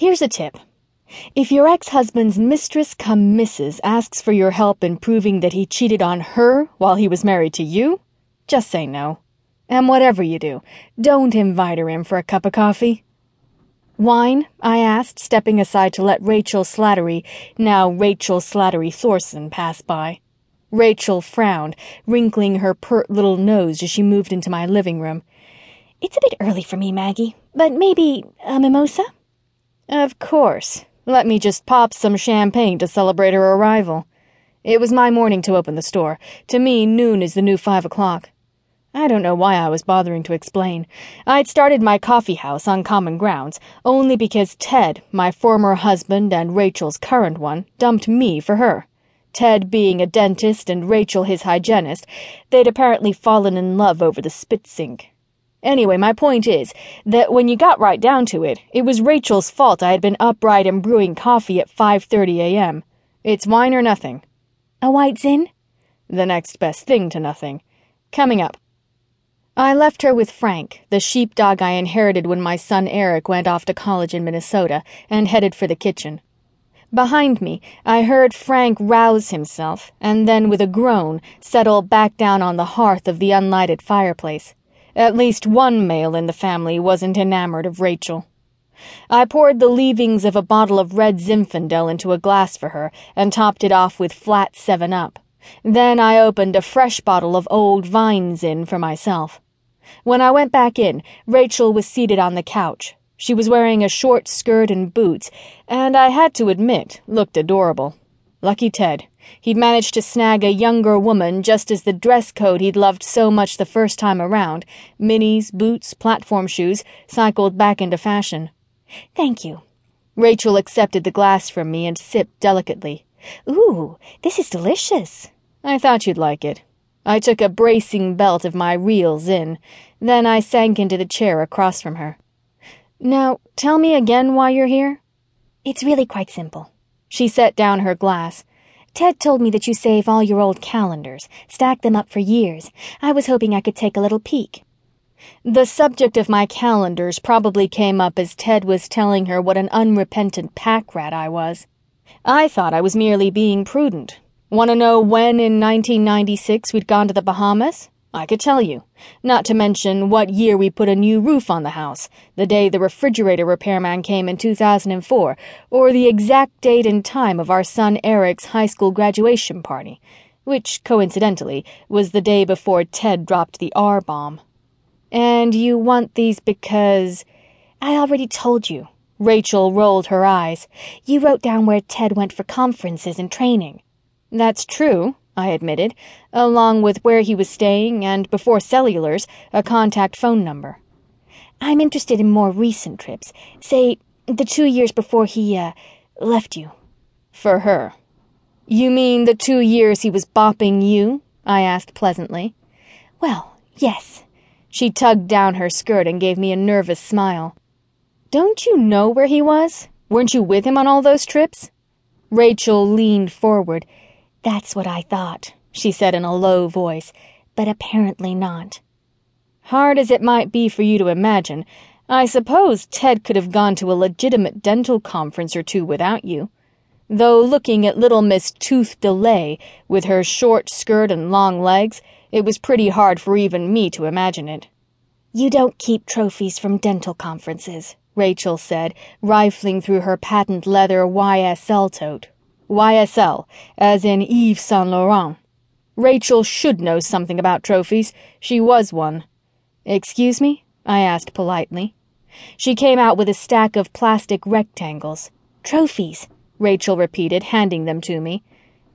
Here's a tip. If your ex husband's mistress cum missus asks for your help in proving that he cheated on her while he was married to you, just say no. And whatever you do, don't invite her in for a cup of coffee. Wine? I asked, stepping aside to let Rachel Slattery, now Rachel Slattery Thorsen, pass by. Rachel frowned, wrinkling her pert little nose as she moved into my living room. It's a bit early for me, Maggy, but maybe a mimosa? Of course. Let me just pop some champagne to celebrate her arrival. It was my morning to open the store. To me, noon is the new five o'clock. I don't know why I was bothering to explain. I'd started my coffee house Uncommon Grounds only because Ted, my former husband and Rachel's current one, dumped me for her. Ted being a dentist and Rachel his hygienist, they'd apparently fallen in love over the spit sink. Anyway, my point is that when you got right down to it, it was Rachel's fault I had been upright and brewing coffee at 5:30 a.m. It's wine or nothing. A white zin? The next best thing to nothing. Coming up. I left her with Frank, the sheepdog I inherited when my son Eric went off to college in Minnesota, and headed for the kitchen. Behind me, I heard Frank rouse himself and then, with a groan, settle back down on the hearth of the unlighted fireplace. At least one male in the family wasn't enamored of Rachel. I poured the leavings of a bottle of red Zinfandel into a glass for her and topped it off with flat 7 Up. Then I opened a fresh bottle of old Vine Zin for myself. When I went back in, Rachel was seated on the couch. She was wearing a short skirt and boots, and I had to admit, looked adorable. Lucky Ted. He'd managed to snag a younger woman just as the dress code he'd loved so much the first time around minis, boots, platform shoes cycled back into fashion. Thank you. Rachel accepted the glass from me and sipped delicately. Ooh, this is delicious. I thought you'd like it. I took a bracing belt of my real Zin. Then I sank into the chair across from her. Now, tell me again why you're here. It's really quite simple. She set down her glass. Ted told me that you save all your old calendars, stack them up for years. I was hoping I could take a little peek. The subject of my calendars probably came up as Ted was telling her what an unrepentant pack rat I was. I thought I was merely being prudent. Want to know when in 1996 we'd gone to the Bahamas? I could tell you. Not to mention what year we put a new roof on the house, the day the refrigerator repairman came in 2004, or the exact date and time of our son Eric's high school graduation party, which, coincidentally, was the day before Ted dropped the R bomb. And you want these because. I already told you. Rachel rolled her eyes. You wrote down where Ted went for conferences and training. That's true, I admitted, along with where he was staying and, before cellulars, a contact phone number. I'm interested in more recent trips. Say, the two years before he, uh, left you. For her. You mean the two years he was bopping you? I asked pleasantly. Well, yes. She tugged down her skirt and gave me a nervous smile. Don't you know where he was? Weren't you with him on all those trips? Rachel leaned forward. That's what I thought, she said in a low voice, but apparently not. Hard as it might be for you to imagine, I suppose Ted could have gone to a legitimate dental conference or two without you. Though looking at little Miss Tooth Delay, with her short skirt and long legs, it was pretty hard for even me to imagine it. You don't keep trophies from dental conferences, Rachel said, rifling through her patent leather YSL tote. YSL, as in Yves Saint Laurent. Rachel should know something about trophies. She was one. Excuse me? I asked politely. She came out with a stack of plastic rectangles. Trophies, Rachel repeated, handing them to me.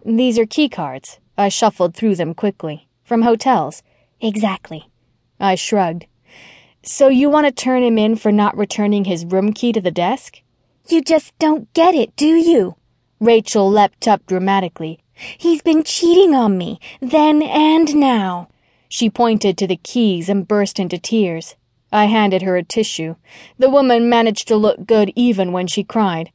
These are key cards. I shuffled through them quickly. From hotels. Exactly. I shrugged. So you want to turn him in for not returning his room key to the desk? You just don't get it, do you? Rachel leapt up dramatically. He's been cheating on me, then and now. She pointed to the keys and burst into tears. I handed her a tissue. The woman managed to look good even when she cried.